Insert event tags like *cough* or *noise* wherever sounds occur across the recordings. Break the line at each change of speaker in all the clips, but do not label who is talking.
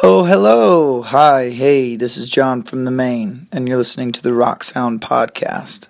Oh, hello. Hi. Hey, this is John from the Maine, and you're listening to the Rock Sound Podcast.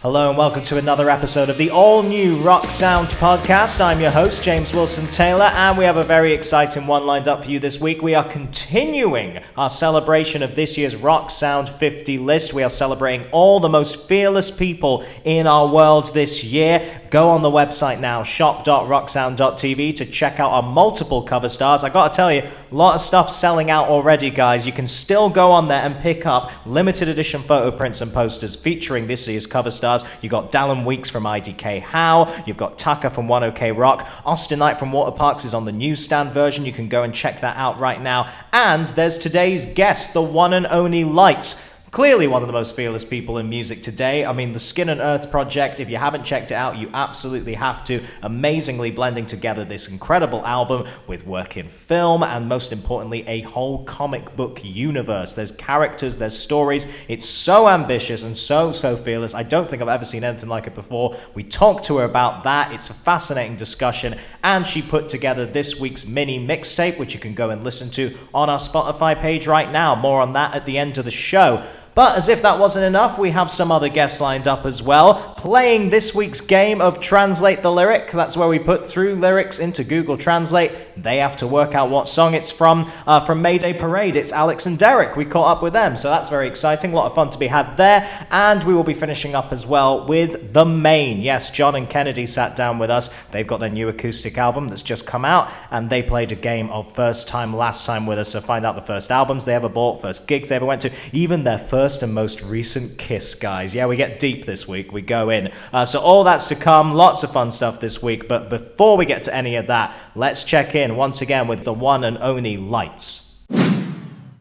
Hello and welcome to another episode of the all new Rock Sound podcast. I'm your host, James Wilson Taylor, and we have a very exciting one lined up for you this week. We are continuing our celebration of this year's Rock Sound 50 list. We are celebrating all the most fearless people in our world this year. Go on the website now, shop.rocksound.tv, to check out our multiple cover stars. I gotta tell you, a lot of stuff selling out already, guys. You can still go on there and pick up limited edition photo prints and posters featuring this year's cover stars. You've got Dallon Weeks from IDK How, you've got Taka from 1OK Rock, Awsten Knight from Waterparks is on the newsstand version. You can go and check that out right now. And there's today's guest, the one and only Lights. Clearly, one of the most fearless people in music today. I mean, the Skin and Earth project, if you haven't checked it out, you absolutely have to. Amazingly blending together this incredible album with work in film and, most importantly, a whole comic book universe. There's characters, there's stories. It's so ambitious and so, so fearless. I don't think I've ever seen anything like it before. We talked to her about that. It's a fascinating discussion. And she put together this week's mini mixtape, which you can go and listen to on our Spotify page right now. More on that at the end of the show. But as if that wasn't enough, we have some other guests lined up as well, playing this week's game of Translate the Lyric. That's where we put through lyrics into Google Translate. They have to work out what song it's from. Uh, from Mayday Parade, it's Alex and Derek. We caught up with them, so that's very exciting. A lot of fun to be had there. And we will be finishing up as well with The Maine. Yes, John and Kennedy sat down with us. They've got their new acoustic album that's just come out, and they played a game of First Time, Last Time with us. So find out the first albums they ever bought, first gigs they ever went to, even their first first and most recent kiss, guys. Yeah, we get deep this week. We go in. Uh, so all that's to come. Lots of fun stuff this week. But before we get to any of that, let's check in once again with the one and only Lights.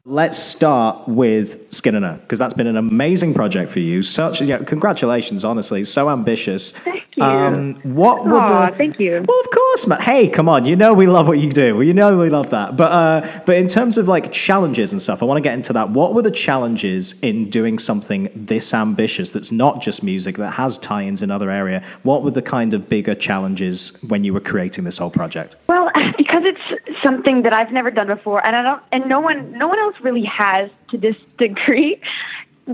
Let's start with Skin and Earth because that's been an amazing project for you. Such, yeah, congratulations, honestly, so ambitious.
Thank you.
Um, what were
Aw,
the?
thank you.
Well, of course, man. Hey, come on, you know we love what you do. Well, you know we love that. But uh, but in terms of like challenges and stuff, I want to get into that. What were the challenges in doing something this ambitious that's not just music that has tie-ins in other area? What were the kind of bigger challenges when you were creating this whole project?
Well, *laughs* because it's something that I've never done before, and I don't, and no one, no one else really has to this *laughs* degree.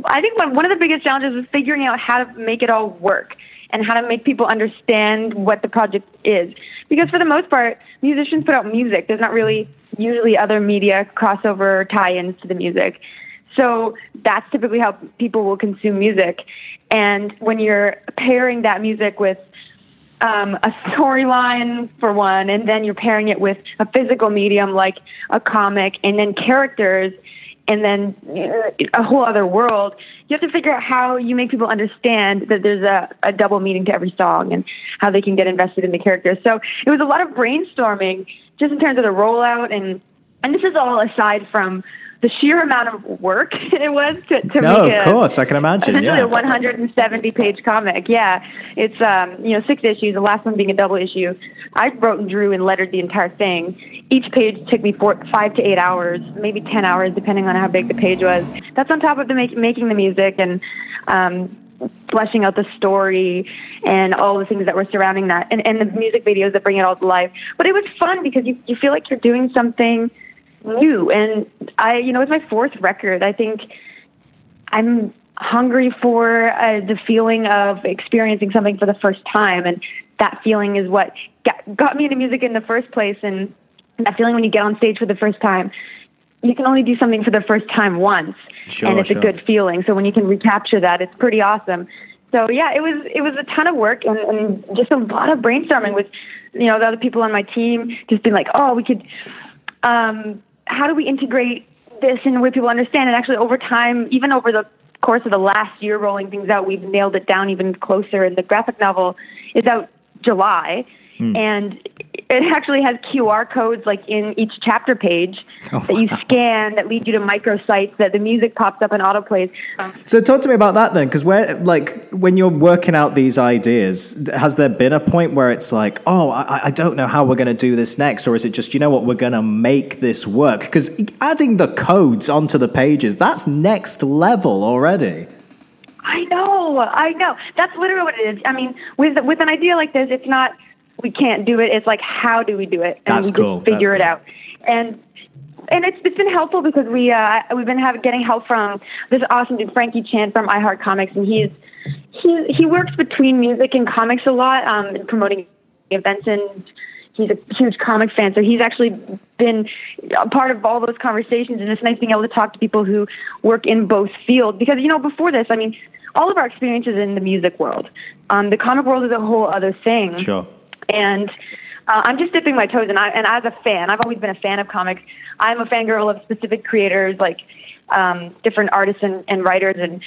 I think one of the biggest challenges is figuring out how to make it all work and how to make people understand what the project is. Because for the most part, musicians put out music. There's not really usually other media crossover tie-ins to the music. So that's typically how people will consume music. And when you're pairing that music with um, a storyline for one, and then you're pairing it with a physical medium like a comic, and then characters, and then uh, a whole other world. You have to figure out how you make people understand that there's a, a double meaning to every song and how they can get invested in the characters. So it was a lot of brainstorming just in terms of the rollout and and this is all aside from the sheer amount of work *laughs* it was to, to
No,
make
of
a,
course, I can imagine.
essentially
Yeah.
a 170 page comic. Yeah, it's um, you know six issues. The last one being a double issue. I wrote and drew and lettered the entire thing. Each page took me four, five to eight hours, maybe 10 hours, depending on how big the page was. That's on top of the make, making the music and um, fleshing out the story and all the things that were surrounding that, and, and the music videos that bring it all to life. But it was fun because you you feel like you're doing something new. And I, you know, it's my fourth record. I think I'm hungry for uh, the feeling of experiencing something for the first time, and that feeling is what got, got me into music in the first place. And that feeling when you get on stage for the first time, you can only do something for the first time once,
Sure,
and it's
sure.
a good feeling. So when you can recapture that, it's pretty awesome. So yeah, it was it was a ton of work and, and just a lot of brainstorming with, you know, the other people on my team just being like, oh, we could um, how do we integrate this in a way people understand? And actually, over time, even over the course of the last year rolling things out, we've nailed it down even closer. And the graphic novel is out July. Mm. and it actually has QR codes like in each chapter page
Oh,
that you scan that lead you to microsites that the music pops up and autoplays.
So talk to me about that then, because where, like, when you're working out these ideas, has there been a point where it's like, oh, I, I don't know how we're going to do this next, or is it just, you know what, we're going to make this work? Because adding the codes onto the pages, that's next level already.
I know, I know. That's literally what it is. I mean, with with an idea like this, it's not we can't do it. It's like how do we do it? And
That's
we
cool.
figure
That's
it out. And and it's it's been helpful because we uh, we've been having getting help from this awesome dude Frankie Chan from iHeart Comics, and he's he he works between music and comics a lot, um, and promoting events and. He's a huge comic fan, so he's actually been a part of all those conversations, and it's nice being able to talk to people who work in both fields. Because you know, before this, I mean, all of our experiences in the music world, um, the comic world is a whole other thing
Sure.
And uh, I'm just dipping my toes. And I and as a fan, I've always been a fan of comics. I'm a fangirl of specific creators, like um, different artists and, and writers. And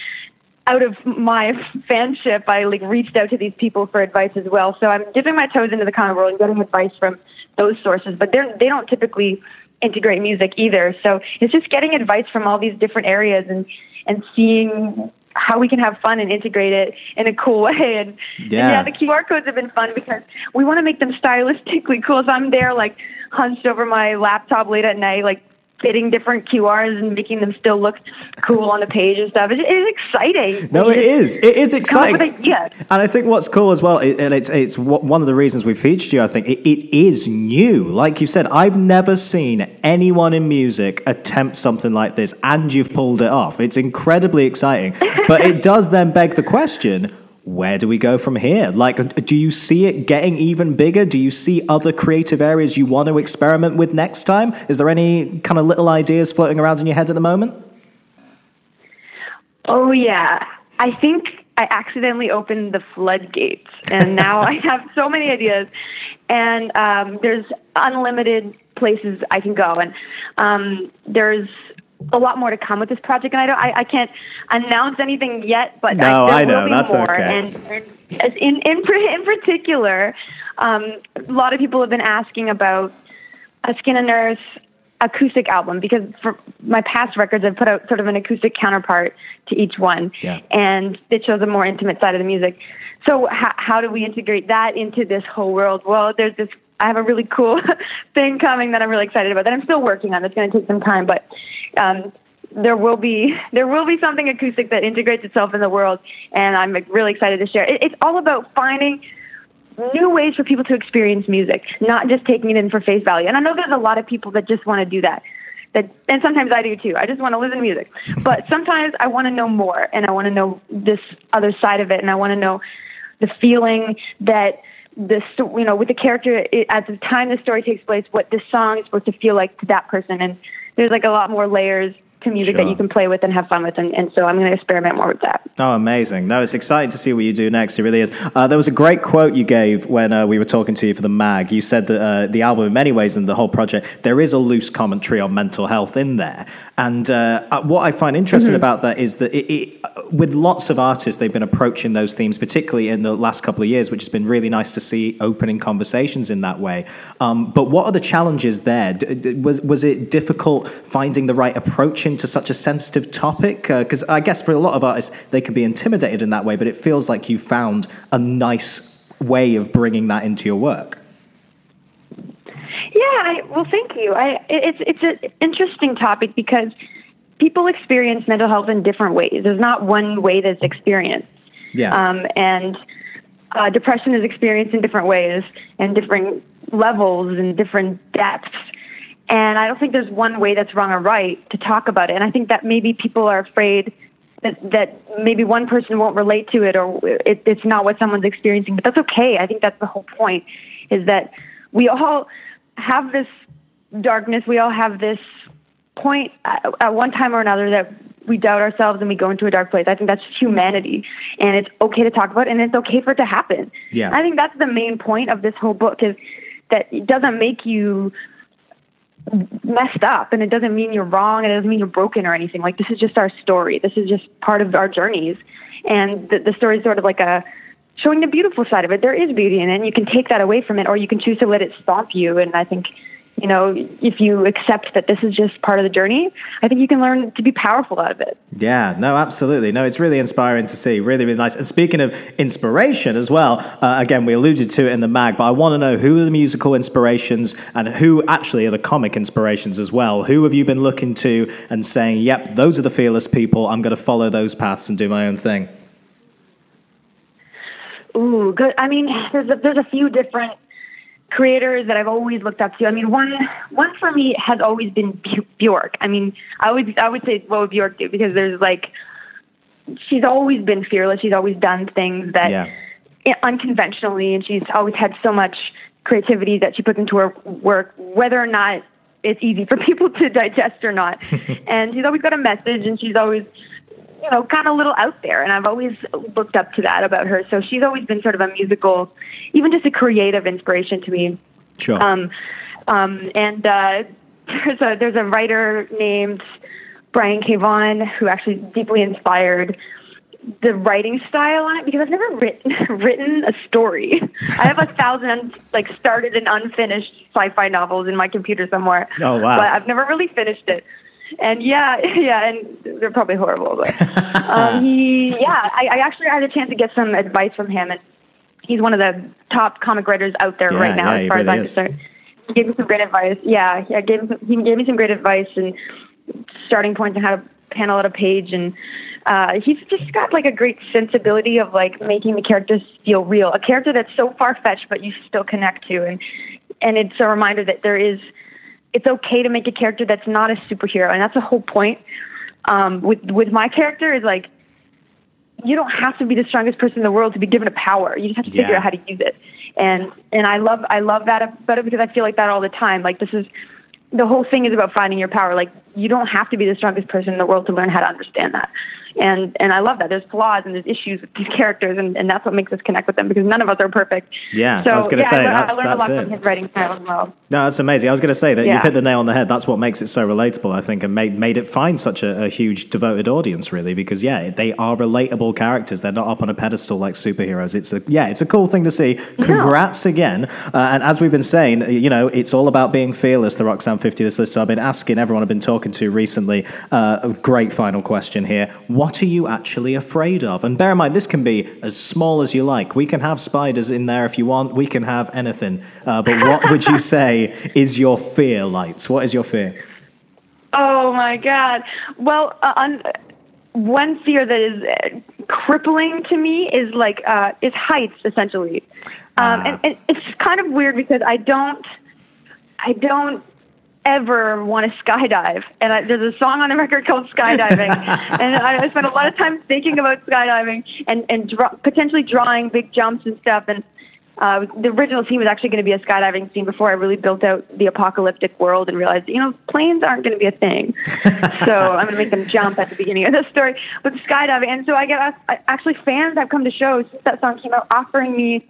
out of my *laughs* fanship, I like reached out to these people for advice as well. So I'm dipping my toes into the comic world and getting advice from those sources. But they're they don't typically integrate music either. So it's just getting advice from all these different areas and and seeing how we can have fun and integrate it in a cool way. *laughs* And and
Yeah.
yeah, the QR codes have been fun because we want to make them stylistically cool. So I'm there like hunched over my laptop late at night, like fitting different QRs and making them still look cool on the page and stuff. It, is exciting.
No, it is. It is
Come up with
exciting.
ideas.
And I think what's cool as well, and it's it's one of the reasons we featured you. I think it, it is new. Like you said, I've never seen anyone in music attempt something like this, and you've pulled it off. It's incredibly exciting. But it *laughs* does then beg the question: Where do we go from here? Like, do you see it getting even bigger? Do you see other creative areas you want to experiment with next time? Is there any kind of little ideas floating around in your head at the moment?
Oh yeah, I think I accidentally opened the floodgates, and now I have so many ideas, and um, there's unlimited places I can go, and um, there's a lot more to come with this project, and I don't, I, I can't announce anything yet, but
No,
I,
I know,
will be
that's
more,
okay.
and, and in in in particular, um, a lot of people have been asking about a Skin and Earth acoustic album because for my past records I've put out sort of an acoustic counterpart to each one
Yeah.
and it shows a more intimate side of the music. So how, how do we integrate that into this whole world? Well, there's this I have a really cool *laughs* thing coming that I'm really excited about that I'm still working on. It's going to take some time, but um, there will be *laughs* there will be something acoustic that integrates itself in the world, and I'm really excited to share. It, it's all about finding new ways for people to experience music, not just taking it in for face value. And I know there's a lot of people that just want to do that. That and sometimes I do too. I just want to listen to music. *laughs* But sometimes I want to know more and I want to know this other side of it and I want to know the feeling that the sto- you know with the character it, at the time the story takes place what this song is supposed to feel like to that person and there's like a lot more layers to music
Sure.
that you can play with and have fun with and, and so I'm going to experiment more with that.
Oh, amazing. No, it's exciting to see what you do next. It really is. Uh, there was a great quote you gave when uh, we were talking to you for the mag. You said that uh, the album, in many ways, and the whole project, there is a loose commentary on mental health in there. And uh, uh, what I find interesting about that is that it, it, uh, with lots of artists, they've been approaching those themes, particularly in the last couple of years, which has been really nice to see opening conversations in that way. Um, but what are the challenges there? D- d- was, was it difficult finding the right approach into such a sensitive topic? Because I guess for a lot of artists, they can be intimidated in that way, but it feels like you found a nice way of bringing that into your work.
Yeah, I, well, thank you. I, it- it's it's an interesting topic because people experience mental health in different ways. There's not one way that's experienced,
Yeah.
um, and uh, depression is experienced in different ways and different levels and different depths. And I don't think there's one way that's wrong or right to talk about it. And I think that maybe people are afraid that that maybe one person won't relate to it or it, it's not what someone's experiencing. But that's okay. I think that's the whole point. Is that we all have this darkness. We all have this point at, at one time or another that we doubt ourselves and we go into a dark place. I think that's humanity, and it's okay to talk about, it, and it's okay for it to happen.
Yeah.
I think that's the main point of this whole book is that it doesn't make you messed up and it doesn't mean you're wrong it doesn't mean you're broken or anything like this is just our story this is just part of our journeys and the, the story is sort of like a showing the beautiful side of it. There is beauty in it, and you can take that away from it, or you can choose to let it stomp you. And I think, you know, if you accept that this is just part of the journey, I think you can learn to be powerful out of it.
Yeah, no, absolutely. No, it's really inspiring to see. Really, really nice. And speaking of inspiration as well, uh, again, we alluded to it in the mag, but I want to know who are the musical inspirations and who actually are the comic inspirations as well. Who have you been looking to and saying, yep, those are the fearless people. I'm going to follow those paths and do my own thing?
Ooh, good. I mean, there's a, there's a few different creators that I've always looked up to. I mean, one one for me has always been Bjork. I mean, I would I would say what would Bjork do because there's like she's always been fearless. She's always done things that yeah. unconventionally, and she's always had so much creativity that she puts into her work, whether or not it's easy for *laughs* people to digest or not. *laughs* and she's always got a message, and she's always you know, kind of a little out there. And I've always looked up to that about her. So she's always been sort of a musical, even just a creative inspiration to me.
Sure.
Um, um, and uh, *laughs* there's a there's a writer named Brian K. Vaughan who actually deeply inspired the writing style on it because I've never written *laughs* written a story. *laughs* I have a thousand like started and unfinished sci-fi novels in my computer somewhere.
Oh wow!
But I've never really finished it and yeah, *laughs* yeah, and they're probably horrible, but *laughs* um, he, yeah, I, I actually had a chance to get some advice from him, and he's one of the top comic writers out there
yeah,
right now,
yeah,
as far
really
as I'm concerned. He gave me some great advice. Yeah, yeah, gave some, he gave me some great advice and starting points on how to panel out a page, and uh, he's just got like a great sensibility of like making the characters feel real. A character that's so far fetched, but you still connect to, and and it's a reminder that there is it's okay to make a character that's not a superhero, and that's the whole point. Um, with with my character is like you don't have to be the strongest person in the world to be given a power. You just have to figure out how to use it. And and I love I love that about it because I feel like that all the time. Like this is the whole thing is about finding your power. Like you don't have to be the strongest person in the world to learn how to understand that and and I love that. There's flaws and there's issues with these characters, and, and that's what makes us connect with them because none of us are perfect.
Yeah,
so,
I was going to
yeah,
say
I,
that's
I learned
that's
a lot
it.
from his writing style as well.
No, that's amazing. I was going to say that
Yeah.
you've hit the nail on the head. That's what makes it so relatable, I think, and made made it find such a, a huge devoted audience, really. Because yeah, they are relatable characters. They're not up on a pedestal like superheroes. It's a yeah, it's a cool thing to see. Congrats again. Uh, and as we've been saying, you know, it's all about being fearless. The Rock Sound 50 this list. So I've been asking everyone I've been talking to recently. Uh, a great final question here. What are you actually afraid of? And bear in mind, this can be as small as you like. We can have spiders in there if you want. We can have anything. Uh, but what would you *laughs* say is your fear, Lights? What is your fear?
Oh my God! Well, uh, on, one fear that is uh, crippling to me is like uh, is heights essentially, um,
Ah.
and, and it's kind of weird because I don't, I don't ever want to skydive. And I, there's a song on the record called Skydiving, *laughs* and I, I spent a lot of time thinking about skydiving and and draw, potentially drawing big jumps and stuff. And uh, the original scene was actually going to be a skydiving scene before I really built out the apocalyptic world and realized, you know, planes aren't going to be a thing. *laughs* so I'm going to make them jump at the beginning of this story. But skydiving, and so I get asked, actually fans have come to shows since that song came out offering me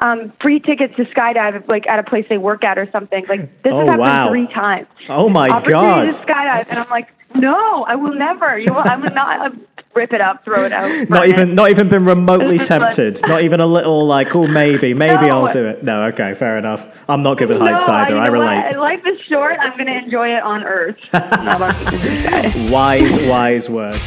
um, free tickets to skydive, like at a place they work at or something. Like this
Oh,
has happened
wow.
three times.
Oh my God.
to skydive, and I'm like, no, I will never. You, I will not uh, rip it up, throw it out. *laughs*
Not even,
it.
not even been remotely *laughs* tempted. Not even a little like, oh, maybe, maybe
No.
I'll do it. No, okay, fair enough. I'm not good with
no,
heights either.
you
I relate.
What? Life is short. I'm going to enjoy it on Earth. *laughs* not on the sky.
Wise, wise words.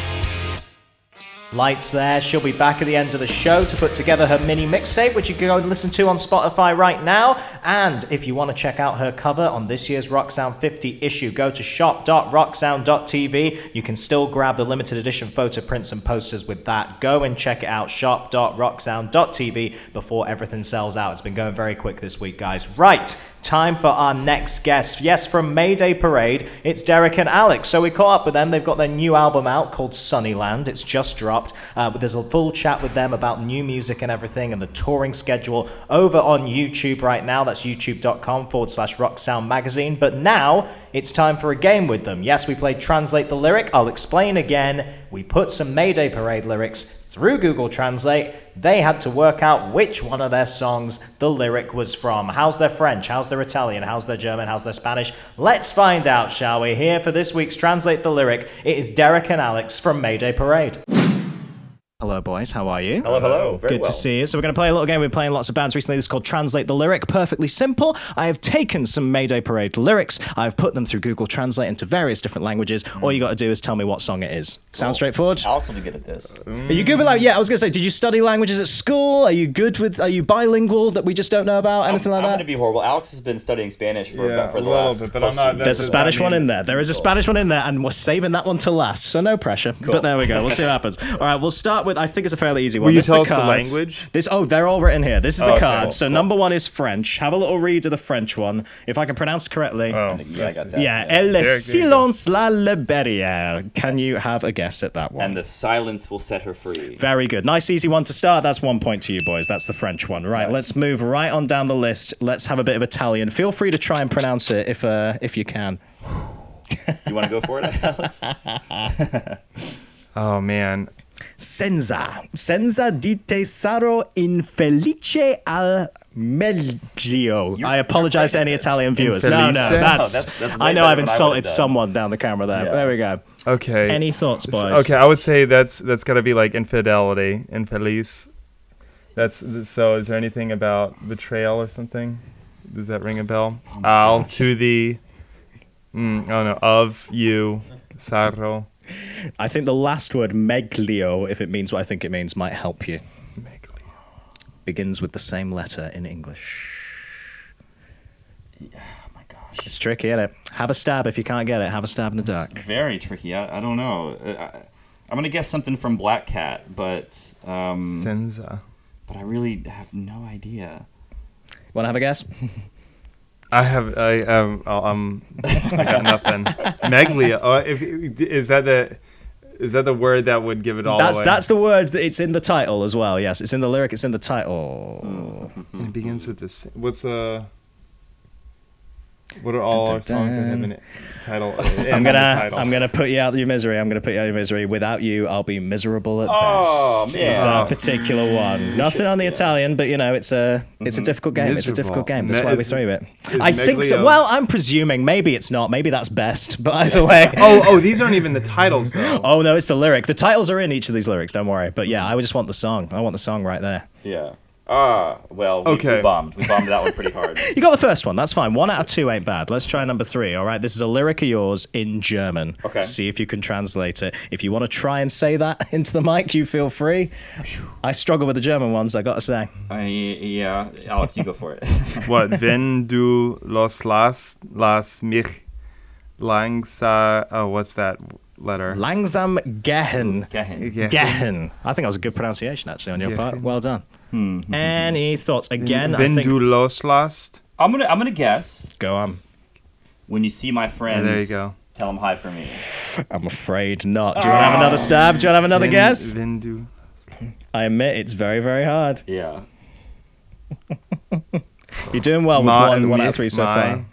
Lights there. She'll be back at the end of the show to put together her mini mixtape, which you can go and listen to on Spotify right now. And if you want to check out her cover on this year's Rock Sound 50 issue, go to shop.rocksound.tv. You can still grab the limited edition photo prints and posters with that. Go and check it out, shop.rocksound.tv, before everything sells out. It's been going very quick this week, guys. Right, time for our next guest. Yes, from Mayday Parade, it's Derek and Alex. So we caught up with them. They've got their new album out called Sunnyland. It's just dropped. Uh, but there's a full chat with them about new music and everything and the touring schedule over on YouTube right now. That's youtube.com forward slash rock sound magazine. But now it's time for a game with them. Yes, we played Translate the Lyric. I'll explain again. We put some Mayday Parade lyrics through Google Translate. They had to work out which one of their songs the lyric was from. How's their French? How's their Italian? How's their German? How's their Spanish? Let's find out, shall we? Here for this week's Translate the Lyric, it is Derek and Alex from Mayday Parade. Hello, boys. How are you?
Hello, hello. Very
Good
well.
to see you. So we're going to play a little game. We've been playing lots of bands recently. This is called Translate the Lyric. Perfectly simple. I have taken some Mayday Parade lyrics. I've put them through Google Translate into various different languages. Mm. All you got to do is tell me what song it is. Sounds straightforward.
Alex will be good at this.
Are you good with like? Yeah, I was going to say. Did you study languages at school? Are you good with? Are you bilingual that we just don't know about? Anything
I'm,
like
I'm
that?
going to be horrible. Alex has been studying Spanish for,
Yeah,
about, for
a
the
little
last
bit, but I'm not-
There's a
does
Spanish
that
one in there. There is a Spanish one in there, and we're saving that one to last. So no pressure. But there we go. We'll see what happens. *laughs* All right, we'll start with. I think it's a fairly easy one.
Will you
This is
tell us the
cards.
language?
This. Oh, they're all written here. This is the
Okay,
card.
cool,
so
cool.
number one is French. Have a little read of the French one, if I can pronounce correctly.
Oh,
Yeah, I got that.
Yeah, El
good, good.
silence la liberière. Can you have a guess at that one?
And the silence will set her free.
Very good. Nice, easy one to start. That's one point to you, boys. That's the French one. Right, let's move right on down the list. Let's have a bit of Italian. Feel free to try and pronounce it if uh, if you can.
You want to go for it, Alex? *laughs*
Oh man,
Senza. Senza di te sarò infelice al meglio.
You're-
I apologize to any
great at this. *laughs*
Italian viewers. No, no, that's.
No, that's- that's
I know I've insulted someone down the camera there.
Yeah.
There we go.
okay.
Any thoughts, boys?
Okay, I would say that's that's got to be like infidelity, infelice. That's so. Is there anything about betrayal or something? Does that ring a bell? I'll to the. Mm, oh no, of you, sarro.
I think the last word, meglio, if it means what I think it means, might help you. Meglio. Begins with the same letter in English.
oh my gosh.
It's tricky, isn't it? Have a stab if you can't get it. Have a stab in the dark.
Very tricky. I, I don't know. I, I, I'm going to guess something from Black Cat, but um,
Senza.
but I really have no idea.
Want to have a guess? *laughs*
I have I um um I got nothing. *laughs* Meglia. Oh, if is that the is that the word that would give it all
That's
away?
that's the word that it's in the title as well. Yes, it's in the lyric. It's in the title.
And it begins with this. What's uh? What are all our songs that have a title?
I'm *laughs* gonna I'm gonna put you out of your misery. I'm gonna put you out of your misery. Without you, I'll be miserable at
Oh,
best.
man.
Is that particular one? Mm, Nothing on the Italian, but you know, it's a it's a mm-hmm. difficult game. It's a difficult game. That's
Me-
why we threw it. I think so. Well, I'm presuming maybe it's not. Maybe that's best. But either way. *laughs*
Oh oh, these aren't even the titles though. *laughs*
Oh no, it's the lyric. The titles are in each of these lyrics. Don't worry. But yeah, I would just want the song. I want the song right there.
Yeah. Ah, well, we,
Okay.
we bombed. We bombed that one pretty hard. *laughs*
You got the first one. That's fine. One out of two ain't bad. Let's try number three. All right. This is a lyric of yours in German.
Okay.
See if you can translate it. If you want to try and say that *laughs* into the mic, you feel free. I struggle with the German ones. I got to say.
I, yeah, Alex, you go for it. *laughs*
What? Wenn du los las las mich langsa. Oh, what's that letter?
Langsam gehen.
Gehen.
Gehen.
Gehen. I think that was a good pronunciation actually on your part. Well done. Mm-hmm. Any thoughts? Again, I
Wenn
think.
du loslässt.
I'm gonna I'm gonna guess
Go on.
when you see my friends.
there you go.
Tell them hi for me. *sighs*
I'm afraid not. Do you want to have ah. another stab? Do you want to have another
Wenn-
guess?
Wenn du.
I admit it's very, very hard.
Yeah. *laughs*
You're doing well with
Ma-
one, one out of three so
my-
far.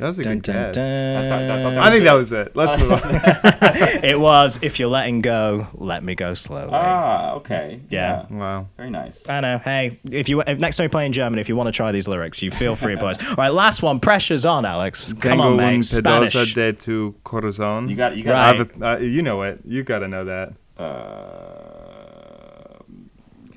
That was a
Dun,
good
dun,
guess.
dun.
I thought- I thought that
I think that was it. Let's *laughs* move on. *laughs*
It was if you're letting go, let me go slowly.
Ah, okay.
Yeah.
wow.
Very nice.
I know. Hey, if you if next time you play in German, if you want to try these lyrics, you feel free, boys. *laughs* All right, last one. Pressure's on, Alex. Come
Tengo
on,
un
mate. Spanish.
de tu corazón.
You got you got.
Right.
I have a, uh, you know it. You got to know that.
Uh,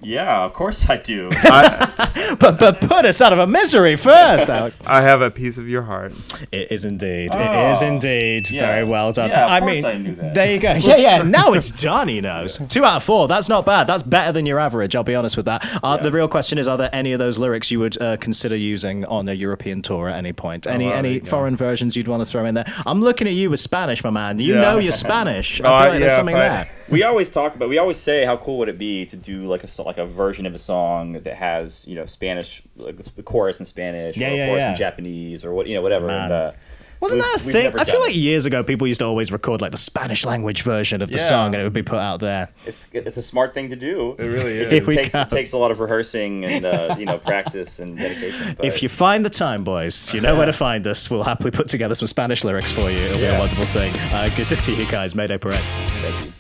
yeah, of course I do.
I, *laughs*
But but put us out of a misery first, Alex.
I have a piece of your heart.
It is indeed. it
Oh,
is indeed.
yeah.
Very well done.
Yeah, of
I
course
mean,
I knew that.
there you go. *laughs* Yeah, yeah. Now it's done. He knows. Two out of four. That's not bad. That's better than your average. I'll be honest with that. Uh, The real question is: Are there any of those lyrics you would uh, consider using on a European tour at any point? Any
wow, there
any foreign versions you'd want to throw in there? I'm looking at you with Spanish, my man. You
Yeah.
know you're Spanish. I
Oh, *laughs*
feel like there's something there.
we always talk about. We always say how cool would it be to do like a so- like a version of a song that has you know Spanish like a chorus in Spanish
Yeah,
or a
yeah,
chorus
yeah.
in Japanese or what you know whatever. And, uh,
Wasn't that a thing? I feel like
it.
years ago people used to always record like the Spanish language version of the
Yeah.
song and it would be put out there.
it's it's a smart thing to do.
It really *laughs* is.
It
we
takes, it takes a lot of rehearsing and uh, you know practice and dedication. *laughs* But
If you find the time, boys, you know where to *laughs* find us. We'll happily put together some Spanish lyrics for you. It'll be a wonderful thing. Uh, good to see you guys. Mayday Parade.
Thank you.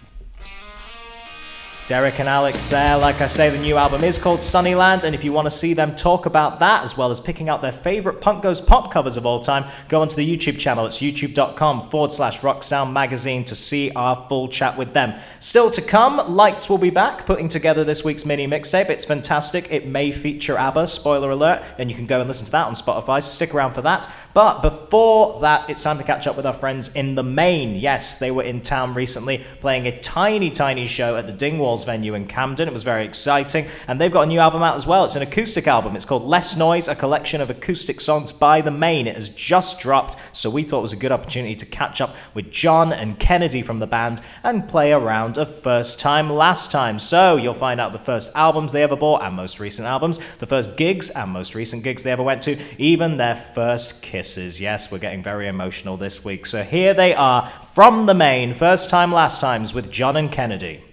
Derek and Alex there. Like I say, the new album is called Sunnyland, and if you want to see them talk about that as well as picking out their favorite Punk Goes Pop covers of all time, go onto the YouTube channel. It's youtube.com forward slash Rock Sound Magazine to see our full chat with them. Still to come, Lights will be back, putting together this week's mini mixtape. It's fantastic. It may feature ABBA, spoiler alert, and you can go and listen to that on Spotify, so stick around for that. But before that, it's time to catch up with our friends in the Maine. Yes, they were in town recently playing a tiny, tiny show at the Dingwalls venue in Camden. It was very exciting. And they've got a new album out as well. It's an acoustic album. It's called Less Noise, a collection of acoustic songs by the Maine. It has just dropped, so we thought it was a good opportunity to catch up with John and Kennedy from the band and play around a round of first time, last time. So you'll find out the first albums they ever bought and most recent albums, the first gigs and most recent gigs they ever went to, even their first kisses. Yes, we're getting very emotional this week. So here they are from the Maine, first time, last times with John and Kennedy.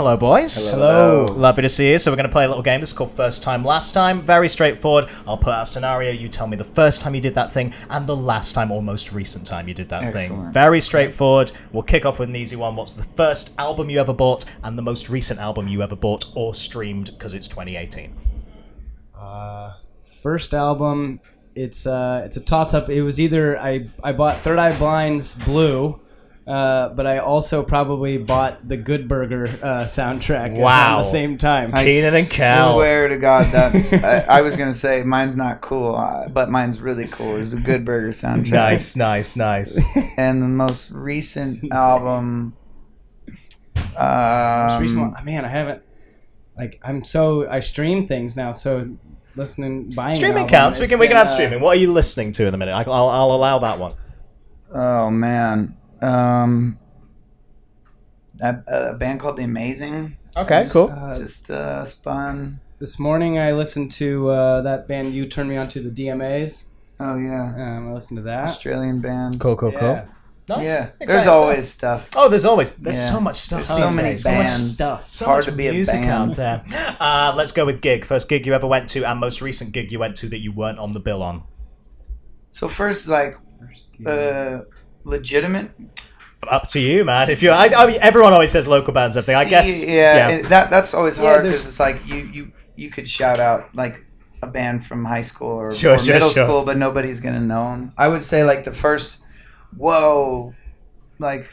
Hello, boys.
Hello.
Lovely to see you. So we're going to play a little game. This is called First Time, Last Time. Very straightforward. I'll put out a scenario. You tell me the first time you did that thing and the last time or most recent time you did that thing.
Excellent.
Very straightforward. We'll kick off with an easy one. What's the first album you ever bought and the most recent album you ever bought or streamed because it's 2018?
Uh, first album, it's uh, it's a toss up. It was either I I bought Third Eye Blind's Blue, uh, but I also probably bought the Good Burger uh, soundtrack
Wow.
at the same time.
I
Kenan and Kel.
swear to God, that's. I, I was gonna say mine's not cool, uh, but mine's really cool. It's a Good Burger soundtrack.
Nice, nice, nice. *laughs*
And the most recent *laughs* album. Um,
Most recent one- man, I haven't like I'm so I stream things now, so listening buying
streaming
album,
counts. We
it's
can we can have
uh,
streaming. What are you listening to in a minute? I- I'll, I'll allow that one.
Oh man, um, a, a band called The Amazing.
Okay, cool.
Uh,
Just uh, spun.
this morning I listened to uh, that band you turned me on to the DMAs.
Oh yeah,
Um, I listened to that.
Australian band.
Cool, cool,
Yeah.
cool. Nice.
Yeah,
Exciting
there's
stuff.
always stuff.
Oh, there's always there's
Yeah.
so much stuff.
There's so
these
many
days. So much
bands.
stuff. So
Hard
much
to be a
music
band.
out there. Uh, let's go with gig. First gig you ever went to, and most recent gig you went to that you weren't on the bill on.
So first, like, first uh, legitimate.
Up to you, man. If you, I, I mean, everyone always says local bands. Everything. I
See,
guess.
Yeah, it- that that's always hard
there's-
because it's like you you you could shout out like a band from high school or,
Sure,
or
sure,
middle
sure.
school, but nobody's gonna know them. I would say like the first whoa, like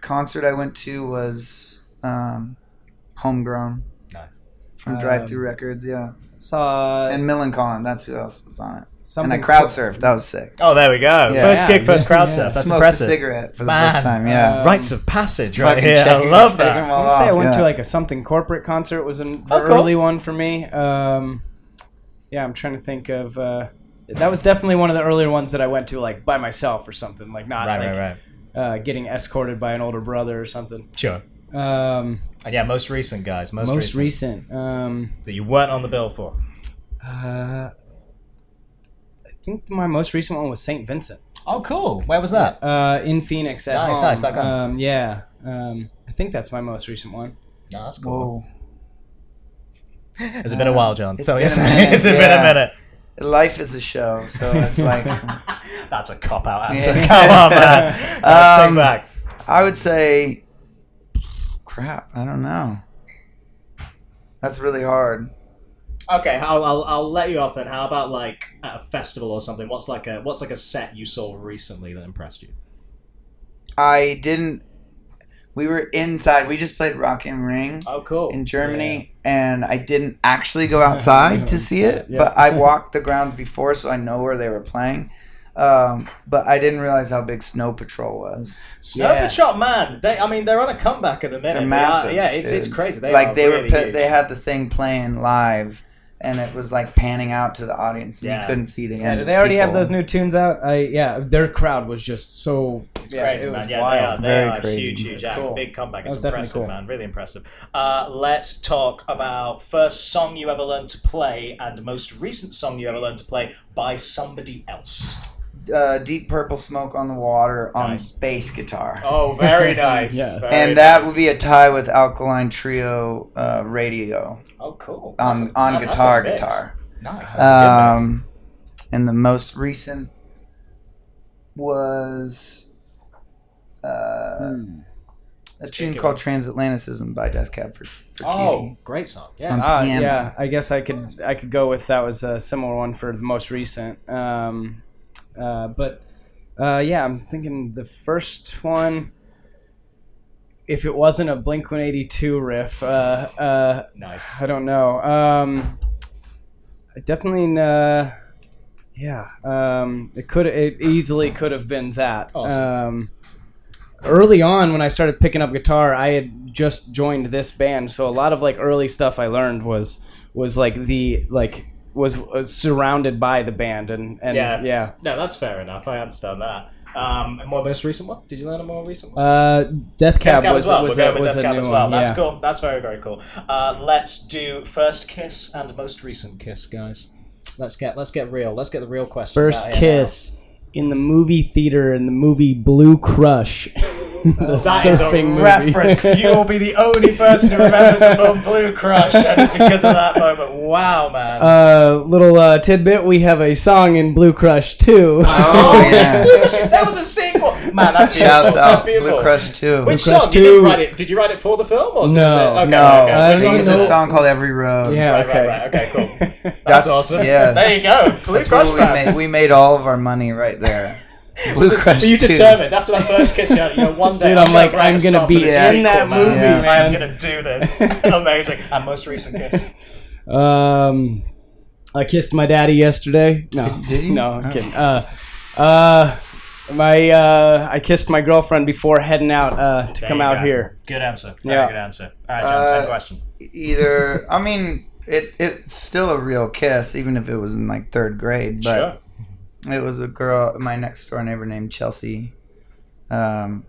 concert I went to was um, Homegrown
Nice.
From Drive
Um,
Through Records, yeah,
saw
and Millencolin. That's who else was on it.
something
and I crowd surfed. That was sick.
Oh, there we go.
Yeah.
First
Yeah,
gig, first
yeah,
crowd
yeah.
surf. That's
Smoked
impressive.
a cigarette for the
Man.
first time. Yeah,
Uh,
Rites of passage, right
Fucking
here. I love that.
I
all
want to say I
off,
went to like a something corporate concert was an the
Oh, cool.
early one for me. Um, yeah, I'm trying to think of. Uh, that was definitely one of the earlier ones that I went to like by myself or something, like not
Right,
like
right, right.
Uh, getting escorted by an older brother or something.
Sure.
Um,
And yeah, most recent guys. Most,
most
recent,
recent. Um,
that you weren't on the bill for.
uh, I think my most recent one was Saint Vincent.
Oh, cool. Where was that?
Uh, in Phoenix at
Nice,
home.
nice, back home.
Um, yeah. Um, I think that's my most recent one.
No, that's cool.
Whoa.
Has it been a while, John?
It's
So
been
yes,
a *laughs* minute,
has been a minute?
Life is a show, so it's like *laughs*
That's a cop out answer.
Yeah.
Come on, man. *laughs* Let's
Um,
think back.
I would say, crap. I don't know. That's really hard.
Okay, I'll, I'll I'll let you off then. How about like at a festival or something? What's like a what's like a set you saw recently that impressed you?
I didn't. We were inside. We just played Rock am Ring
Oh, cool.
in Germany, and I didn't actually go outside to *laughs* see it,
Yeah.
but I walked the grounds before, so I know where they were playing. Um, but I didn't realize how big Snow Patrol was.
Snow
Yeah.
Patrol, man. They, I mean, they're on a comeback at the minute.
They're
They are- yeah, it's
dude.
it's crazy. They
like they
really
were,
huge.
they had the thing playing live, and it was like panning out to the audience, and
Yeah.
you couldn't see the end.
do
of
they already have those new tunes out? I yeah, their crowd was just so.
It's
yeah,
crazy,
it
man.
was
Yeah,
wild.
they are. They
Very
are
crazy.
huge, huge act.
cool.
Big comeback.
That
It's
was
impressive,
cool.
man. Really impressive. Uh, let's talk about first song you ever learned to play and most recent song you ever learned to play by somebody else.
Uh, Deep Purple Smoke on the Water on
Nice.
bass guitar.
Oh, very *laughs* nice.
Yes.
Very
and that
nice.
would be a tie with Alkaline Trio uh, Radio
oh cool That's
on
a-
on
that- that's a
guitar guitar.
Nice. That's a good.
Um, and the most recent was uh,
Hmm.
a tune called Transatlanticism by Death Cab for, for
Oh,
Cutie.
great song. Yeah.
Uh, yeah, I guess I could I could go with that was a similar one for the most recent. Um, uh, but uh, yeah, I'm thinking the first one. If it wasn't a Blink 182 riff, uh, uh,
Nice.
I don't know. Um, definitely, uh, yeah. Um, it could it easily could have been that.
Awesome.
Um, early on, when I started picking up guitar, I had just joined this band, so a lot of like early stuff I learned was was like the like was, was surrounded by the band and and
Yeah.
yeah.
No, that's fair enough. I understand that. Um, and more most recent one? Did you learn a more recent one?
Uh, Death Cab,
Death Cab
was,
as well.
was,
We're
a,
going with
was
Death Cab as well.
one.
That's cool. That's very very cool. Uh, let's do first kiss and most recent kiss, guys. Let's get let's get real. Let's get the real questions.
First
out here now.
kiss in the movie theater in the movie Blue Crush. *laughs* *laughs* the
That is
surfing
a
movie.
reference. You will be the only person who remembers the film Blue Crush, and it's because of that moment. Wow, man.
uh, little uh, tidbit: we have a song in Blue Crush too.
Oh, *laughs* yeah.
Blue Crush, that was a sequel. Man, that's beautiful.
Shouts
that's
out
beautiful.
Blue Crush 2.
Which
Crush
song? You
2.
did write it? Did you write it for the film? Or
No,
was it? Okay,
no,
okay.
I
Which
don't
song
There's
is
even
a song called Every Road.
yeah,
Right,
okay.
right, right. Okay, cool. *laughs* That's,
That's-
awesome.
yeah.
There you go. Blue
That's
Crush
where we made, we made all of our money right there. Blue
Was
Crush
this- you
2.
determined after that first kiss, you know, you know, one day
Dude,
I'm,
I'm
gonna
like,
write a
I'm gonna be
for
in
sequel,
that
man.
movie,
I'm gonna do this. *laughs* Amazing. And most recent kiss.
Um, I kissed my daddy yesterday. No,
Did *laughs* you?
No, I'm
Oh.
kidding. Uh, uh, my uh, I kissed my girlfriend before heading out uh, to
There
come out
go.
here.
Good answer. Very
Yeah.
good answer. All right, John, same
Uh,
question.
Either, I mean, it it's still a real kiss, even if it was in like third grade. But
Sure.
It was a girl, my next door neighbor named Chelsea, um,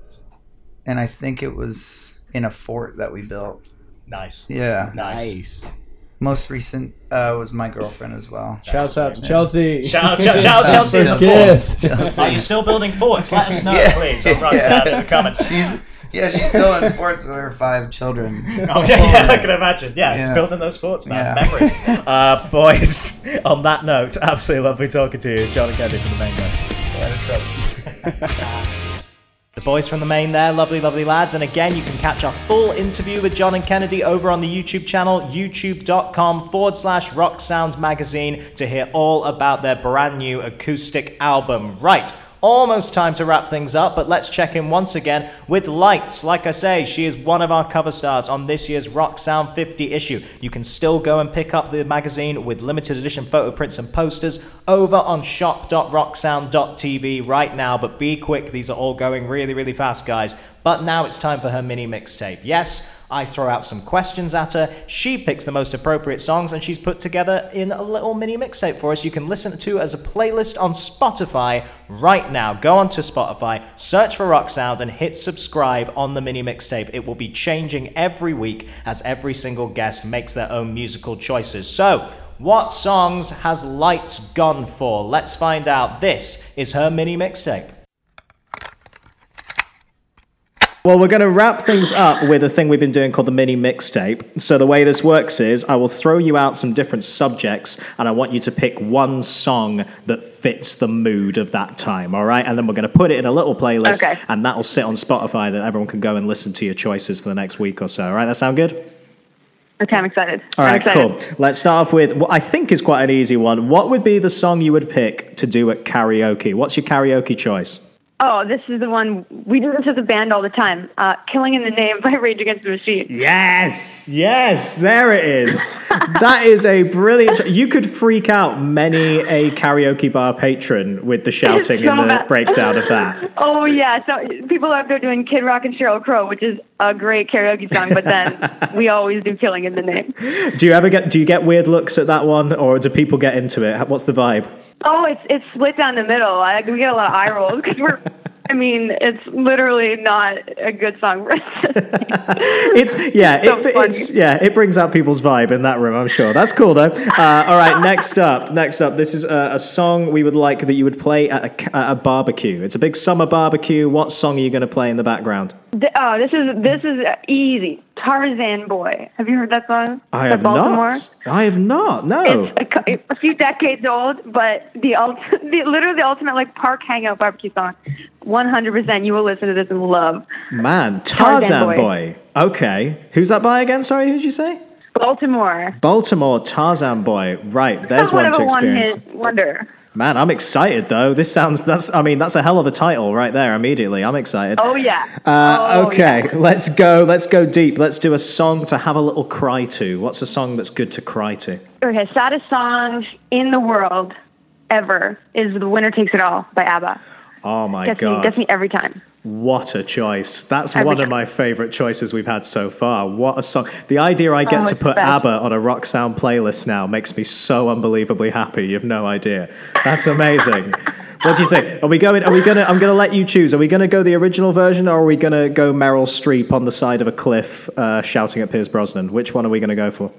and I think it was in a fort that we built.
Nice.
Yeah.
Nice.
Most recent uh, was my girlfriend as well.
Shouts out to Chelsea.
Shout, shout, shout out *laughs* Chelsea.
First
in the fort.
kiss.
Are you still building forts? Let us know,
Yeah.
please, on
Yeah.
Rockstar in the comments.
She's yeah, she's building forts with her five children. *laughs*
Oh yeah, yeah, I can imagine. Yeah,
Yeah.
it's building those forts, man.
Yeah.
Memories. *laughs* uh, boys, *laughs* on that note, absolutely lovely talking to you, John and Kennedy from the Maine guy. Stay out of trouble. The boys from the Maine there, lovely, lovely lads. And again, you can catch our full interview with John and Kennedy over on the YouTube channel, youtube.com forward slash rock sound magazine, to hear all about their brand new acoustic album. Right. Almost time to wrap things up, but let's check in once again with Lights. Like I say, she is one of our cover stars on this year's Rock Sound 50 issue. You can still go and pick up the magazine with limited edition photo prints and posters over on shop.rocksound.tv right now, but be quick, these are all going really, really fast, guys. But now it's time for her mini mixtape. Yes, I throw out some questions at her. She picks the most appropriate songs, and she's put together in a little mini mixtape for us. You can listen to as a playlist on Spotify right now. Go onto Spotify, search for Rock Sound, and hit subscribe on the mini mixtape. It will be changing every week as every single guest makes their own musical choices. So, what songs has Lights gone for? Let's find out. This is her mini mixtape. Well, we're going to wrap things up with a thing we've been doing called the mini mixtape. So, the way this works is I will throw you out some different subjects, and I want you to pick one song that fits the mood of that time, all right? And then we're going to put it in a little playlist,
Okay.
and that'll sit on Spotify that everyone can go and listen to your choices for the next week or so, all right? That sound good?
Okay, I'm excited.
All right,
excited.
cool. Let's start off with what I think is quite an easy one. What would be the song you would pick to do at karaoke? What's your karaoke choice?
Oh, this is the one we do this as a band all the time. Uh, "Killing in the Name" by *laughs* Rage Against the Machine.
Yes, yes, there it is. *laughs* that is a brilliant. You could freak out many a karaoke bar patron with the *laughs* shouting
so
and the
bad.
breakdown of that.
Oh yeah, so people out there doing Kid Rock and Sheryl Crow, which is a great karaoke song, but then we always do "Killing in the Name."
Do you ever get? Do you get weird looks at that one, or do people get into it? What's the vibe?
Oh, it's it's split down the middle. I, we get a lot of eye rolls because we're. I mean, it's literally not a good song for us. to sing.
It's yeah,
So
it, it's yeah, it brings out people's vibe in that room. I'm sure that's cool though. Uh, all right, next up, next up, this is a, a song we would like that you would play at a, at a barbecue. It's a big summer barbecue. What song are you going to play in the background?
Oh, this is this is easy. Tarzan Boy. Have you heard that song?
I have
Baltimora?
not. I have not. No.
It's a, a few decades old, but the, ult- *laughs* the literally the ultimate like park hangout barbecue song. 100%. You will listen to this and love.
Man,
Tarzan
Tarzan
Boy.
Boy. Okay. Who's that by again? Sorry, who'd you say?
Baltimora.
Baltimora Tarzan Boy. Right, there's one to
a one
experience.
hit wonder.
Man, I'm excited though. This sounds that's I mean, that's a hell of a title right there immediately. I'm excited.
Oh, yeah.
Uh,
Oh,
okay,
yeah.
let's go. Let's go deep. Let's do a song to have a little cry to. What's a song that's good to cry to?
Okay, saddest song in the world ever is The Winner Takes It All by ABBA.
Oh my
Gets me,
god!
gets me every time.
What a choice! That's
Every
one of my favorite choices we've had so far. What a song! The idea I get
Oh,
to put
best.
ABBA on a rock sound playlist now makes me so unbelievably happy. You've no idea. That's amazing. what do you think? Are we going? Are we gonna? I'm gonna let you choose. Are we gonna go the original version, or are we gonna go Meryl Streep on the side of a cliff, uh, shouting at Pierce Brosnan? Which one are we gonna go for?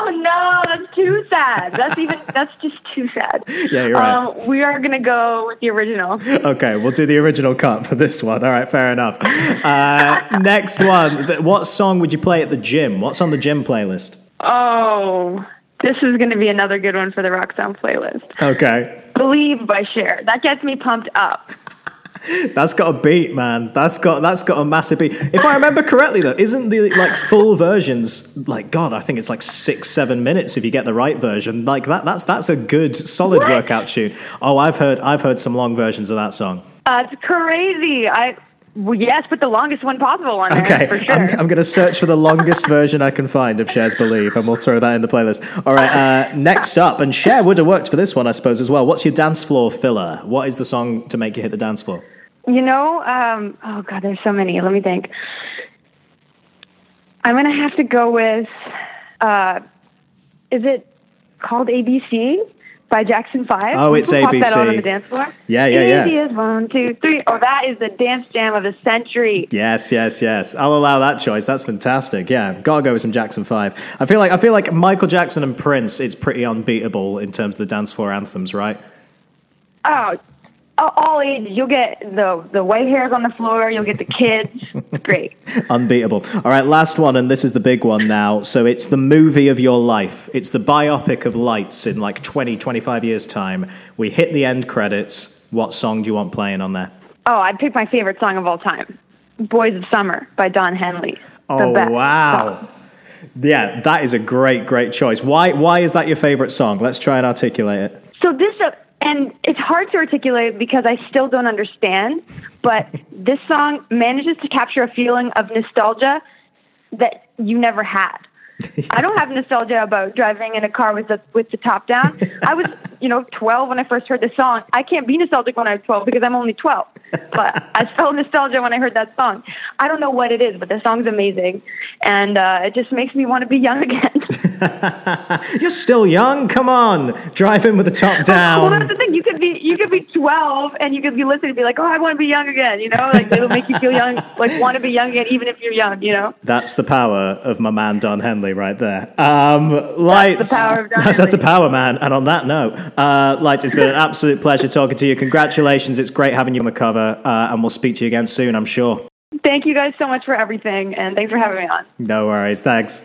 Oh no, that's too sad. That's even that's just too sad. *laughs*
Yeah, you're right.
Um, we are gonna go with the original. *laughs*
Okay, we'll do the original cut for this one. All right, fair enough. Uh, next one. What song would you play at the gym? What's on the gym playlist?
Oh, this is gonna be another good one for the Rock Sound playlist.
Okay.
Believe by Cher. That gets me pumped up.
That's got a beat, man. That's got that's got a massive beat. If I remember correctly, though, isn't the like full versions like God? I think it's like six, seven minutes if you get the right version. Like that. That's that's a good, solid workout tune. Oh, I've heard I've heard some long versions of that song.
That's crazy. I well, yes, put the longest one possible on there
Okay,
for sure.
I'm, I'm going to search for the *laughs* longest version I can find of Cher's Believe, and we'll throw that in the playlist. All right, uh, next up, and Cher would have worked for this one, I suppose, as well. What's your dance floor filler? What is the song to make you hit the dance floor?
You know, um, oh god, there's so many. Let me think. I'm gonna have to go with. Uh, is it called ABC by Jackson Five?
Oh, it's
we Pop that on
ABC.
the dance floor.
Yeah, yeah, yeah.
Easy as one, two, three. Oh, that is the dance jam of the century.
Yes, yes, yes. I'll allow that choice. That's fantastic. Yeah, gotta go with some Jackson Five. I feel like I feel like Michael Jackson and Prince is pretty unbeatable in terms of the dance floor anthems, right?
Oh, all- all ages. You'll get the the white hairs on the floor. You'll get the kids. *laughs* Great.
Unbeatable. All right, last one, and this is the big one now. So it's the movie of your life. It's the biopic of Lights in like 20, 25 years' time. We hit the end credits. What song do you want playing on there?
Oh, I'd pick my favorite song of all time, "Boys of Summer" by Don Henley.
Oh, wow.
song.
Yeah, that is a great, great choice. Why, why is that your favorite song? Let's try and articulate it.
So this, and it's hard to articulate because I still don't understand, but this song manages to capture a feeling of nostalgia that you never had. *laughs* I don't have nostalgia about driving in a car with the with the top down. I was, *laughs* you know, 12 when I first heard the song. I can't be nostalgic when I was 12 because I'm only 12. But I *laughs* felt nostalgia when I heard that song. I don't know what it is, but the song's amazing, and uh, it just makes me want to be young again.
You're still young. Come on. Drive in with the top down.
Well, that's the thing. You could be you could be 12 and you could be listening and be like, oh, I want to be young again. You know, like it'll make you feel young, like want to be young again, even if you're young. You know.
That's the power of my man Don Henley right there. Um, Lights.
power of Don *laughs*
that's, that's the power, man. And on that note, uh, Lights. It's been an absolute pleasure talking to you. Congratulations. It's great having you on the cover, uh, and we'll speak to you again soon. I'm sure.
Thank you guys so much for everything, and thanks for having me on.
No worries. Thanks.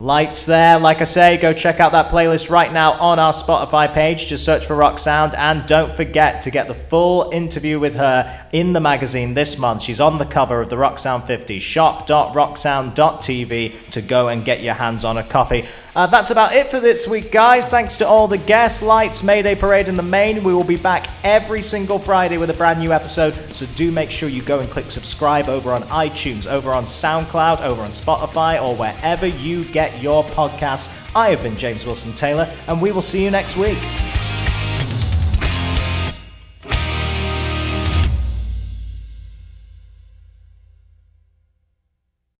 Lights there. Like I say, go check out that playlist right now on our Spotify page. Just search for Rock Sound and don't forget to get the full interview with her in the magazine this month. She's on the cover of the Rock Sound 50. Shop.rocksound.tv to go and get your hands on a copy. Uh, that's about it for this week, guys. Thanks to all the guests, Lights, Mayday Parade, and the Maine. We will be back every single Friday with a brand new episode. So do make sure you go and click subscribe over on iTunes, over on SoundCloud, over on Spotify, or wherever you get your podcasts. I have been James Wilson Taylor, and we will see you next week.